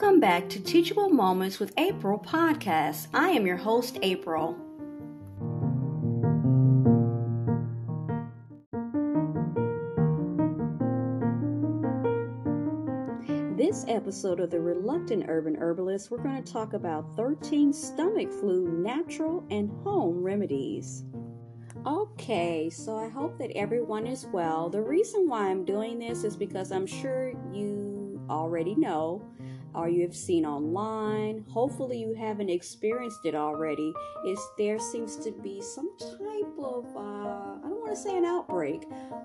Welcome back to Teachable Moments with April podcast. I am your host, April. This episode of the Reluctant Urban Herbalist, we're going to talk about 13 stomach flu natural and home remedies. Okay, so I hope that everyone is well. The reason why I'm doing this is because I'm sure you already know or you have seen online. Hopefully, you haven't experienced it already. Is there seems to be some type of uh, I don't want to say an outbreak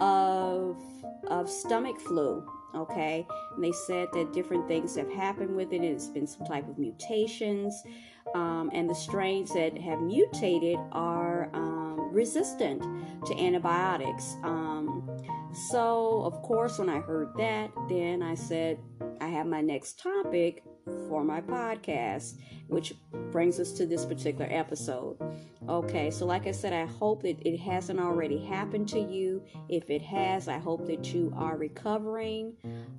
of of stomach flu. Okay, and they said that different things have happened with it. It's been some type of mutations, um, and the strains that have mutated are. Um, resistant to antibiotics. Um, so, of course, when I heard that, then I said, I have my next topic for my podcast, which brings us to this particular episode. Okay, so like I said, I hope that it hasn't already happened to you. If it has, I hope that you are recovering.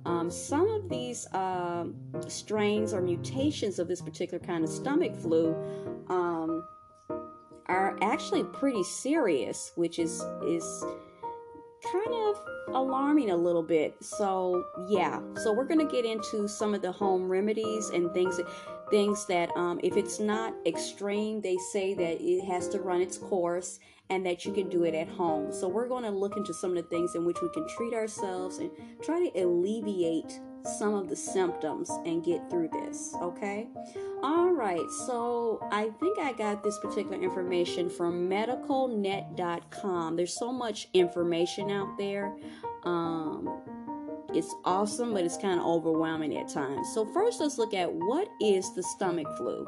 Um, some of these um, strains or mutations of this particular kind of stomach flu. Um, are actually pretty serious, which is is kind of alarming a little bit. So yeah, so we're gonna get into some of the home remedies and things that things that um, if it's not extreme, they say that it has to run its course and that you can do it at home. So we're going to look into some of the things in which we can treat ourselves and try to alleviate some of the symptoms and get through this, okay? All right, so I think I got this particular information from medicalnet.com. There's so much information out there. Um, it's awesome, but it's kind of overwhelming at times. So, first, let's look at what is the stomach flu.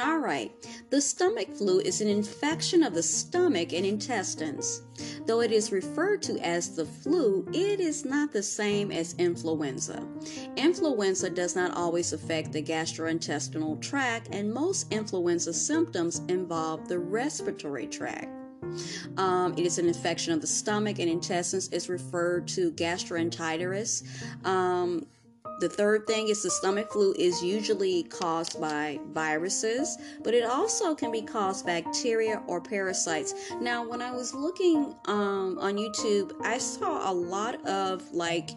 All right, the stomach flu is an infection of the stomach and intestines. Though it is referred to as the flu, it is not the same as influenza. Influenza does not always affect the gastrointestinal tract, and most influenza symptoms involve the respiratory tract. Um, it is an infection of the stomach and intestines. It's referred to gastroenteritis. Um, the third thing is the stomach flu is usually caused by viruses, but it also can be caused by bacteria or parasites. Now, when I was looking um, on YouTube, I saw a lot of like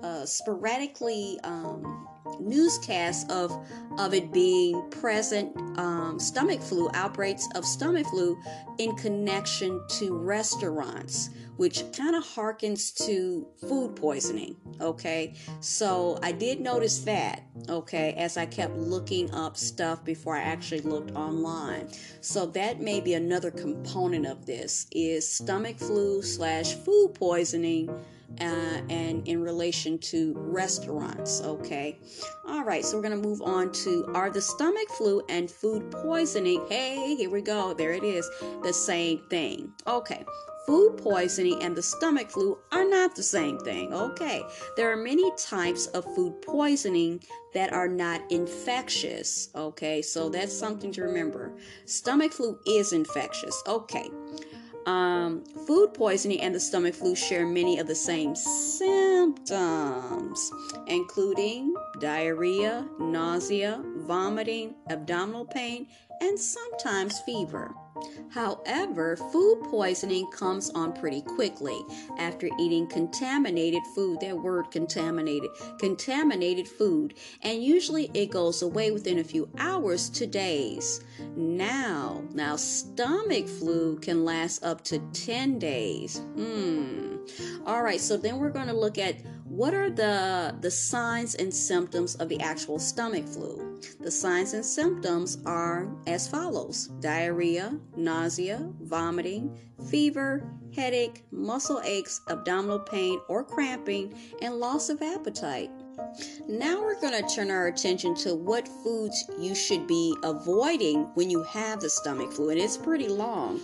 uh, sporadically um, newscasts of of it being present um, stomach flu outbreaks of stomach flu in connection to restaurants which kind of harkens to food poisoning okay? So i did notice that okay as i kept looking up stuff before i actually looked online. So that may be another component of this is stomach flu slash food poisoning uh, and in relation to restaurants. Okay. All right. So we're going to move on to are the stomach flu and food poisoning? Hey, here we go. There it is. The same thing. Okay. Food poisoning and the stomach flu are not the same thing. Okay. There are many types of food poisoning that are not infectious. Okay. So that's something to remember. Stomach flu is infectious. Okay. Um, food poisoning and the stomach flu share many of the same symptoms, including diarrhea, nausea, vomiting, abdominal pain, and sometimes fever. However, food poisoning comes on pretty quickly after eating contaminated food. That word contaminated, contaminated food, and usually it goes away within a few hours to days. Now, now stomach flu can last up to 10 days. Hmm. All right, so then we're going to look at what are the the signs and symptoms of the actual stomach flu? The signs and symptoms are as follows: diarrhea, nausea, vomiting, fever, headache, muscle aches, abdominal pain or cramping, and loss of appetite. Now we're going to turn our attention to what foods you should be avoiding when you have the stomach flu, and it's pretty long.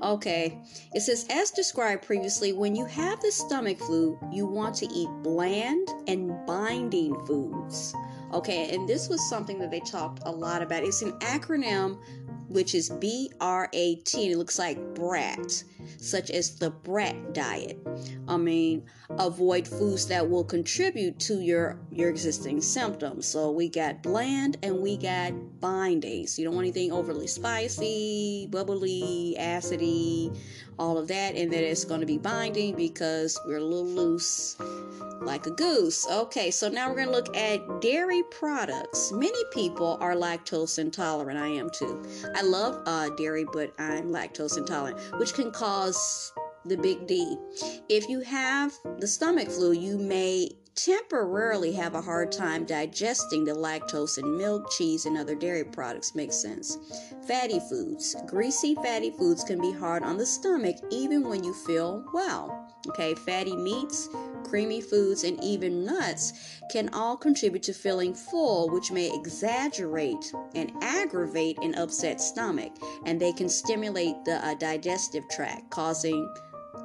Okay, it says, as described previously, when you have the stomach flu, you want to eat bland and binding foods. Okay, and this was something that they talked a lot about. It's an acronym which is B R A T, it looks like BRAT, such as the BRAT diet. I mean, avoid foods that will contribute to your your existing symptoms. So we got bland and we got bindings. You don't want anything overly spicy, bubbly, acidy, all of that, and then it's going to be binding because we're a little loose like a goose. Okay, so now we're going to look at dairy products. Many people are lactose intolerant. I am too. I love uh, dairy, but I'm lactose intolerant, which can cause the big D. If you have the stomach flu, you may temporarily have a hard time digesting the lactose in milk, cheese, and other dairy products. Makes sense. Fatty foods. Greasy fatty foods can be hard on the stomach even when you feel well. Okay, fatty meats, creamy foods, and even nuts can all contribute to feeling full, which may exaggerate and aggravate an upset stomach, and they can stimulate the uh, digestive tract, causing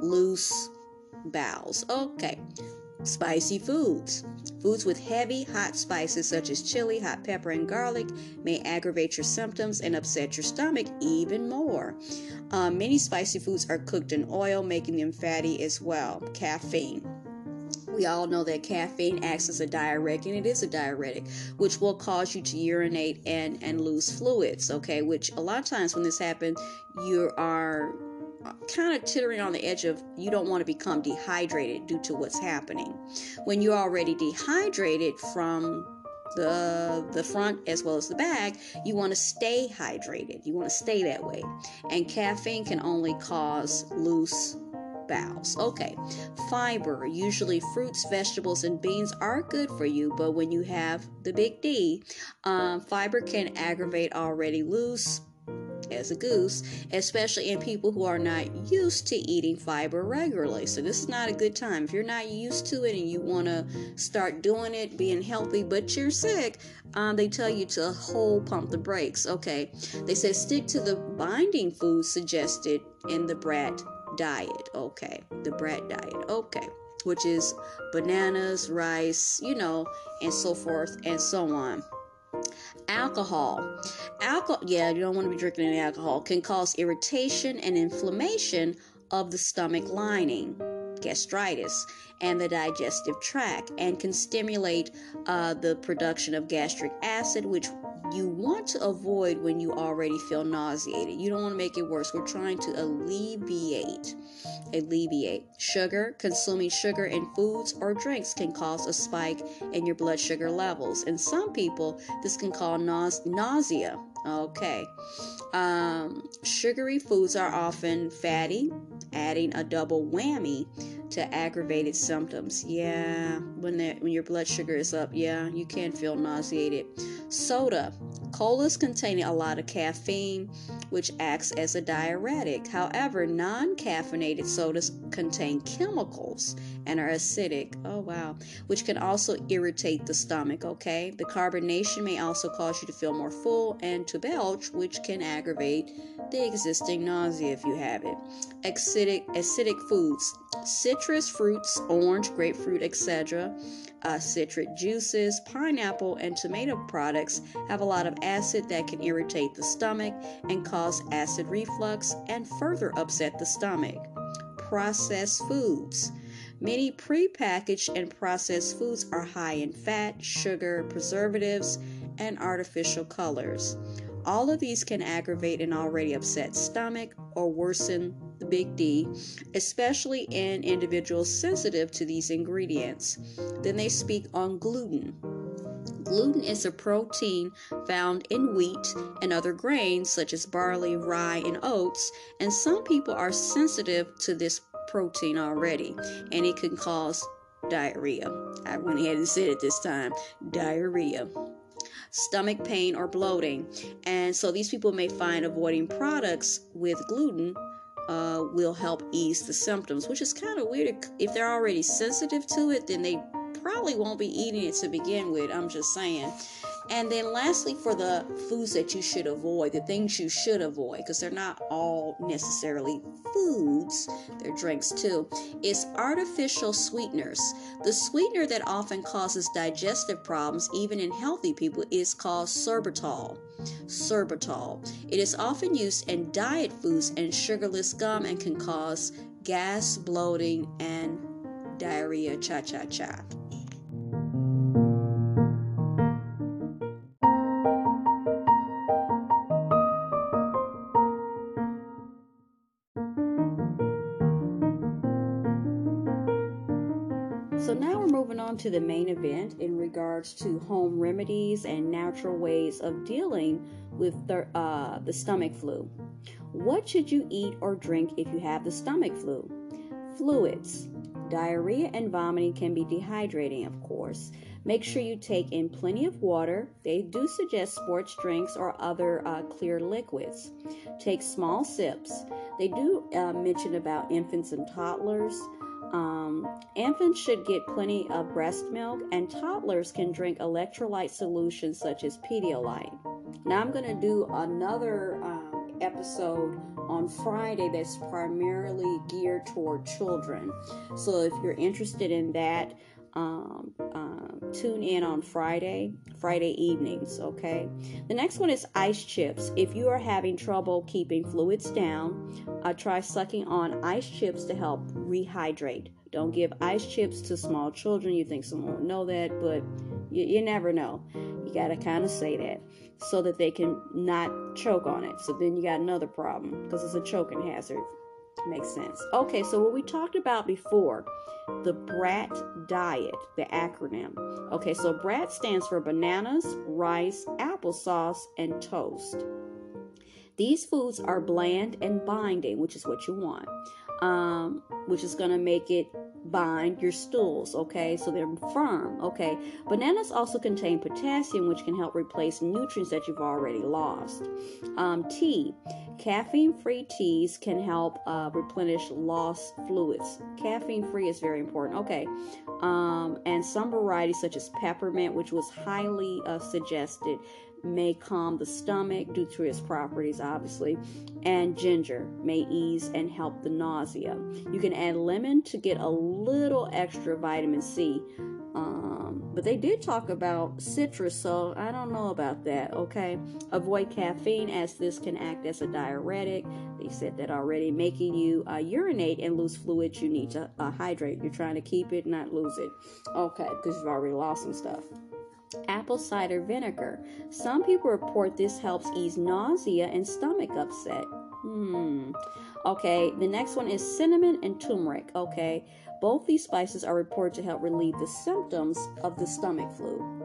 loose bowels. Okay, Spicy foods. Foods with heavy, hot spices such as chili, hot pepper, and garlic may aggravate your symptoms and upset your stomach even more. Uh, many spicy foods are cooked in oil, making them fatty as well. Caffeine. We all know that caffeine acts as a diuretic, and it is a diuretic, which will cause you to urinate and, and lose fluids, okay? Which a lot of times when this happens, you are uh, kind of teetering on the edge of you don't want to become dehydrated due to what's happening. When you're already dehydrated from the the front as well as the back, you want to stay hydrated. You want to stay that way. And caffeine can only cause loose bowels. Okay, fiber, usually fruits, vegetables, and beans are good for you, but when you have the big D, um, fiber can aggravate already loose as a goose, especially in people who are not used to eating fiber regularly. So, this is not a good time. If you're not used to it and you want to start doing it, being healthy, but you're sick, um, they tell you to hold pump the brakes. Okay, they say stick to the binding foods suggested in the brat diet. Okay, the brat diet. Okay which is bananas, rice, you know, and so forth and so on. Alcohol. Alcohol, yeah, you don't want to be drinking any alcohol, can cause irritation and inflammation of the stomach lining, gastritis, and the digestive tract, and can stimulate uh, the production of gastric acid, which you want to avoid when you already feel nauseated. You don't want to make it worse. We're trying to alleviate. Alleviate. Sugar, consuming sugar in foods or drinks can cause a spike in your blood sugar levels. In some people, this can cause nause- nausea. Okay. Um, sugary foods are often fatty, adding a double whammy to aggravated symptoms. Yeah, when that when your blood sugar is up, yeah, you can feel nauseated. Soda. Colas containing a lot of caffeine, which acts as a diuretic. However, non-caffeinated sodas contain chemicals and are acidic. Oh wow, which can also irritate the stomach, okay? The carbonation may also cause you to feel more full and to belch, which can aggravate the existing nausea if you have it. Acidic acidic foods. Citrus fruits, orange, grapefruit, etc., uh, citric juices, pineapple, and tomato products have a lot of acid that can irritate the stomach and cause acid reflux and further upset the stomach. Processed foods. Many prepackaged and processed foods are high in fat, sugar, preservatives, and artificial colors. All of these can aggravate an already upset stomach or worsen the big D, especially in individuals sensitive to these ingredients. Then they speak on gluten. Gluten is a protein found in wheat and other grains such as barley, rye, and oats, and some people are sensitive to this protein already, and it can cause diarrhea. I went ahead and said it this time diarrhea stomach pain, or bloating. And so these people may find avoiding products with gluten uh, will help ease the symptoms, which is kind of weird. If they're already sensitive to it, then they probably won't be eating it to begin with. I'm just saying. And then, lastly, for the foods that you should avoid, the things you should avoid, because they're not all necessarily foods, they're drinks too, is artificial sweeteners. The sweetener that often causes digestive problems, even in healthy people, is called sorbitol. Sorbitol. It is often used in diet foods and sugarless gum and can cause gas, bloating, and diarrhea cha cha cha. On to the main event in regards to home remedies and natural ways of dealing with the, uh, the stomach flu. What should you eat or drink if you have the stomach flu? Fluids. Diarrhea and vomiting can be dehydrating, of course. Make sure you take in plenty of water. They do suggest sports drinks or other uh, clear liquids. Take small sips. They do uh, mention about infants and toddlers. Um, infants should get plenty of breast milk, and toddlers can drink electrolyte solutions such as Pedialyte. Now, I'm going to do another uh, episode on Friday that's primarily geared toward children. So if you're interested in that, um, uh, tune in on Friday, Friday evenings, okay? The next one is ice chips. If you are having trouble keeping fluids down, uh, try sucking on ice chips to help rehydrate. Don't give ice chips to small children. You think someone would know that, but you, you never know. You got to kind of say that so that they can not choke on it. So then you got another problem because it's a choking hazard. Makes sense. Okay, so what we talked about before, the BRAT diet, the acronym. Okay, so BRAT stands for bananas, rice, applesauce, and toast. These foods are bland and binding, which is what you want, um, which is going to make it bind your stools, okay? So they're firm, okay? Bananas also contain potassium, which can help replace nutrients that you've already lost. Um, tea. Caffeine free teas can help uh, replenish lost fluids. Caffeine free is very important, okay? Um, and some varieties, such as peppermint, which was highly uh, suggested, may calm the stomach due to its properties, obviously, and ginger may ease and help the nausea. You can add lemon to get a little extra vitamin C. Um, but they did talk about citrus, so I don't know about that. Okay, avoid caffeine as this can act as a diuretic. They said that already, making you uh, urinate and lose fluids. You need to uh, hydrate. You're trying to keep it, not lose it. Okay, because you've already lost some stuff apple cider vinegar. Some people report this helps ease nausea and stomach upset. Hmm. Okay, the next one is cinnamon and turmeric. Okay, both these spices are reported to help relieve the symptoms of the stomach flu.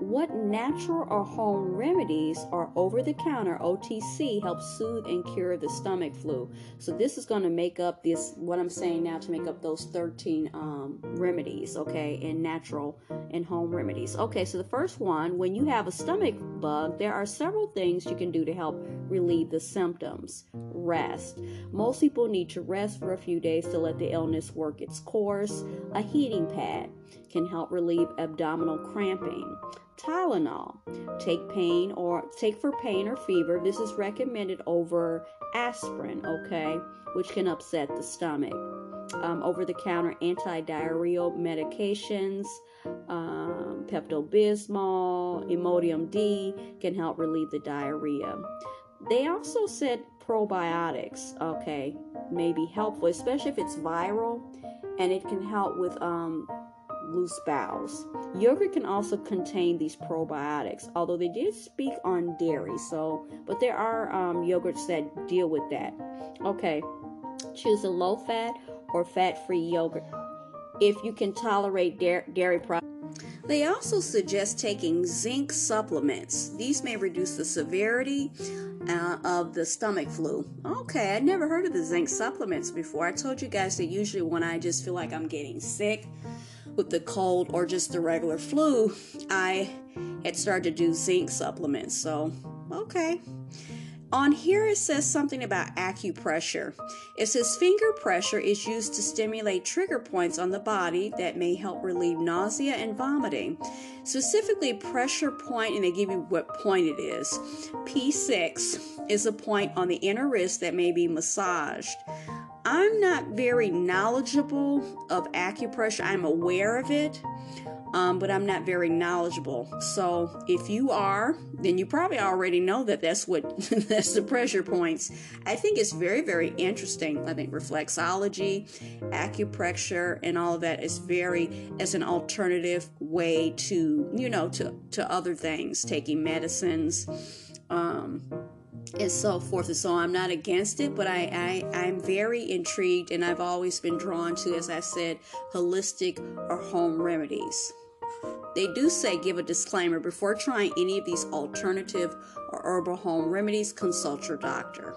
What natural or home remedies or over the counter OTC help soothe and cure the stomach flu? So, this is going to make up this, what I'm saying now, to make up those 13 um, remedies, okay, and natural and home remedies. Okay, so the first one, when you have a stomach bug, there are several things you can do to help relieve the symptoms. Rest. Most people need to rest for a few days to let the illness work its course. A heating pad can help relieve abdominal cramping. Tylenol. Take pain or take for pain or fever. This is recommended over aspirin, okay, which can upset the stomach. Um, over the counter anti diarrheal medications, um, Pepto Bismol, Imodium D can help relieve the diarrhea. They also said probiotics, okay, may be helpful, especially if it's viral and it can help with um, loose bowels. Yogurt can also contain these probiotics, although they did speak on dairy. So, but there are um, yogurts that deal with that. Okay, choose a low fat or fat free yogurt if you can tolerate dairy products. They also suggest taking zinc supplements. These may reduce the severity uh, of the stomach flu. Okay, I never heard of the zinc supplements before. I told you guys that usually when I just feel like I'm getting sick, with the cold or just the regular flu, I had started to do zinc supplements. So, okay. On here it says something about acupressure. It says finger pressure is used to stimulate trigger points on the body that may help relieve nausea and vomiting. Specifically, pressure point, and they give you what point it is. P6 is a point on the inner wrist that may be massaged. I'm not very knowledgeable of acupressure. I'm aware of it, um, but I'm not very knowledgeable. So if you are, then you probably already know that that's what that's the pressure points. I think it's very very interesting. I think reflexology, acupressure, and all of that is very as an alternative way to you know to to other things, taking medicines. Um, and so forth and so. I'm not against it, but I, I I'm very intrigued, and I've always been drawn to, as I said, holistic or home remedies. They do say give a disclaimer before trying any of these alternative or herbal home remedies, consult your doctor.